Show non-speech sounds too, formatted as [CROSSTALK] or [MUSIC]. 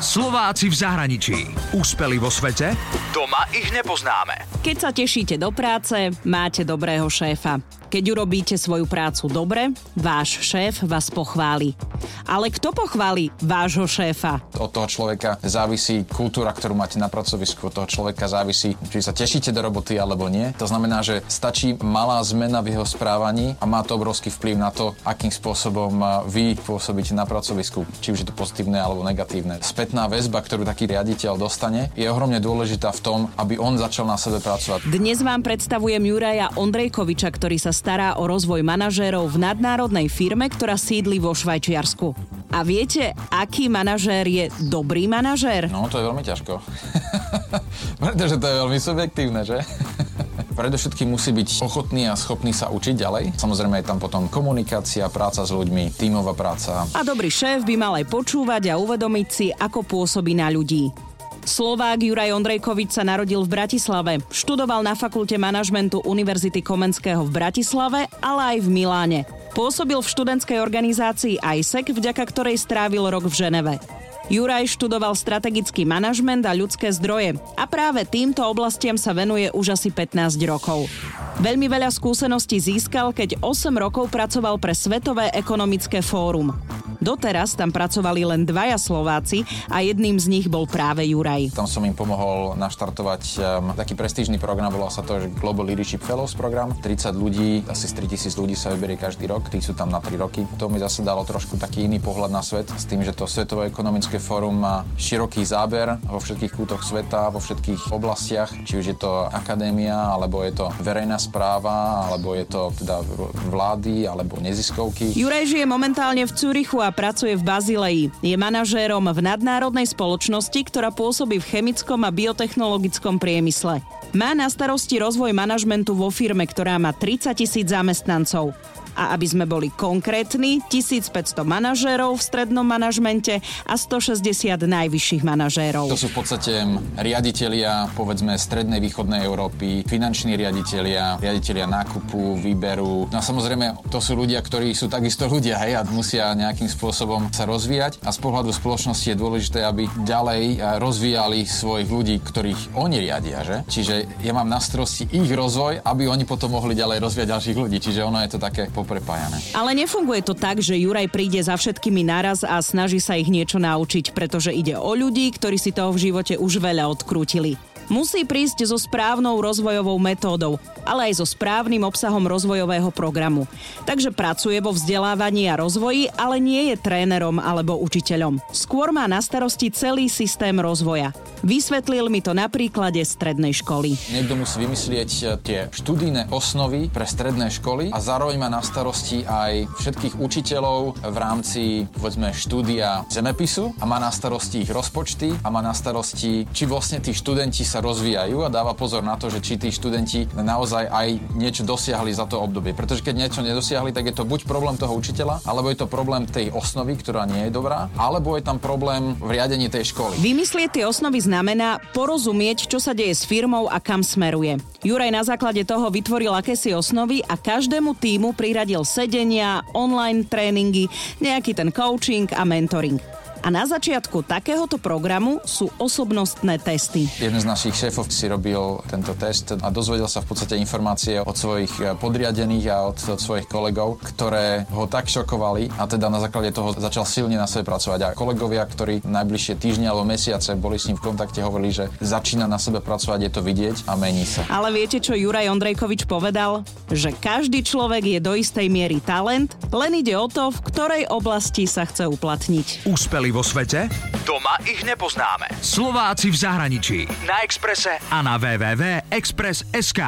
Slováci v zahraničí. Úspeli vo svete? Doma ich nepoznáme. Keď sa tešíte do práce, máte dobrého šéfa. Keď urobíte svoju prácu dobre, váš šéf vás pochváli. Ale kto pochváli vášho šéfa? Od toho človeka závisí kultúra, ktorú máte na pracovisku. Od toho človeka závisí, či sa tešíte do roboty alebo nie. To znamená, že stačí malá zmena v jeho správaní a má to obrovský vplyv na to, akým spôsobom vy pôsobíte na pracovisku, či už je to pozitívne alebo negatívne. Spätná väzba, ktorú taký riaditeľ dostane, je ohromne dôležitá v tom, aby on začal na sebe pracovať. Dnes vám predstavujem Juraja Ondrejkoviča, ktorý sa stará o rozvoj manažérov v nadnárodnej firme, ktorá sídli vo Švajčiarsku. A viete, aký manažér je dobrý manažér? No, to je veľmi ťažko. [LAUGHS] Pretože to je veľmi subjektívne, že? Predovšetkým musí byť ochotný a schopný sa učiť ďalej. Samozrejme je tam potom komunikácia, práca s ľuďmi, tímová práca. A dobrý šéf by mal aj počúvať a uvedomiť si, ako pôsobí na ľudí. Slovák Juraj Ondrejkovič sa narodil v Bratislave. Študoval na fakulte manažmentu Univerzity Komenského v Bratislave, ale aj v Miláne. Pôsobil v študentskej organizácii ISEC, vďaka ktorej strávil rok v Ženeve. Juraj študoval strategický manažment a ľudské zdroje a práve týmto oblastiam sa venuje už asi 15 rokov. Veľmi veľa skúseností získal, keď 8 rokov pracoval pre Svetové ekonomické fórum. Doteraz tam pracovali len dvaja Slováci a jedným z nich bol práve Juraj. Tam som im pomohol naštartovať um, taký prestížny program, volal sa to že Global Leadership Fellows program. 30 ľudí, asi z 3000 ľudí sa vyberie každý rok, tí sú tam na 3 roky. To mi zase dalo trošku taký iný pohľad na svet, s tým, že to Svetové ekonomické fórum má široký záber vo všetkých kútoch sveta, vo všetkých oblastiach, či už je to akadémia, alebo je to verejná správa, alebo je to teda vlády, alebo neziskovky. Juraj žije momentálne v Cúrichu a pracuje v Bazileji. Je manažérom v nadnárodnej spoločnosti, ktorá pôsobí v chemickom a biotechnologickom priemysle. Má na starosti rozvoj manažmentu vo firme, ktorá má 30 tisíc zamestnancov a aby sme boli konkrétni, 1500 manažérov v strednom manažmente a 160 najvyšších manažérov. To sú v podstate riaditeľia, povedzme, strednej východnej Európy, finanční riaditeľia, riaditeľia nákupu, výberu. No a samozrejme, to sú ľudia, ktorí sú takisto ľudia, hej, a musia nejakým spôsobom sa rozvíjať a z pohľadu spoločnosti je dôležité, aby ďalej rozvíjali svojich ľudí, ktorých oni riadia, že? Čiže ja mám na starosti ich rozvoj, aby oni potom mohli ďalej rozvíjať ďalších ľudí. Čiže ono je to také poprepájané. Ale nefunguje to tak, že Juraj príde za všetkými naraz a snaží sa ich niečo naučiť, pretože ide o ľudí, ktorí si toho v živote už veľa odkrútili. Musí prísť so správnou rozvojovou metódou, ale aj so správnym obsahom rozvojového programu. Takže pracuje vo vzdelávaní a rozvoji, ale nie je trénerom alebo učiteľom. Skôr má na starosti celý systém rozvoja. Vysvetlil mi to na príklade strednej školy. Niekto musí vymyslieť eh, tie študijné osnovy pre stredné školy a zároveň má na starosti aj všetkých učiteľov v rámci povedzme štúdia zemepisu a má na starosti ich rozpočty a má na starosti, či vlastne tí študenti sa rozvíjajú a dáva pozor na to, že či tí študenti naozaj aj niečo dosiahli za to obdobie. Pretože keď niečo nedosiahli, tak je to buď problém toho učiteľa, alebo je to problém tej osnovy, ktorá nie je dobrá, alebo je tam problém v riadení tej školy. Vymyslieť tie osnovy znamená porozumieť, čo sa deje s firmou a kam smeruje. Juraj na základe toho vytvoril akési osnovy a každému týmu priradil sedenia, online tréningy, nejaký ten coaching a mentoring. A na začiatku takéhoto programu sú osobnostné testy. Jeden z našich šéfov si robil tento test a dozvedel sa v podstate informácie od svojich eh, podriadených a od, od svojich kolegov, ktoré ho tak šokovali a teda na základe toho začal silne na sebe pracovať. A kolegovia, ktorí najbližšie týždne alebo mesiace boli s ním v kontakte, hovorili, že začína na sebe pracovať, je to vidieť a mení sa. Ale viete, čo Juraj Ondrejkovič povedal? Že každý človek je do istej miery talent, len ide o to, v ktorej oblasti sa chce uplatniť. Úspeli vo svete? Doma ich nepoznáme. Slováci v zahraničí. Na Exprese a na www.express.sk.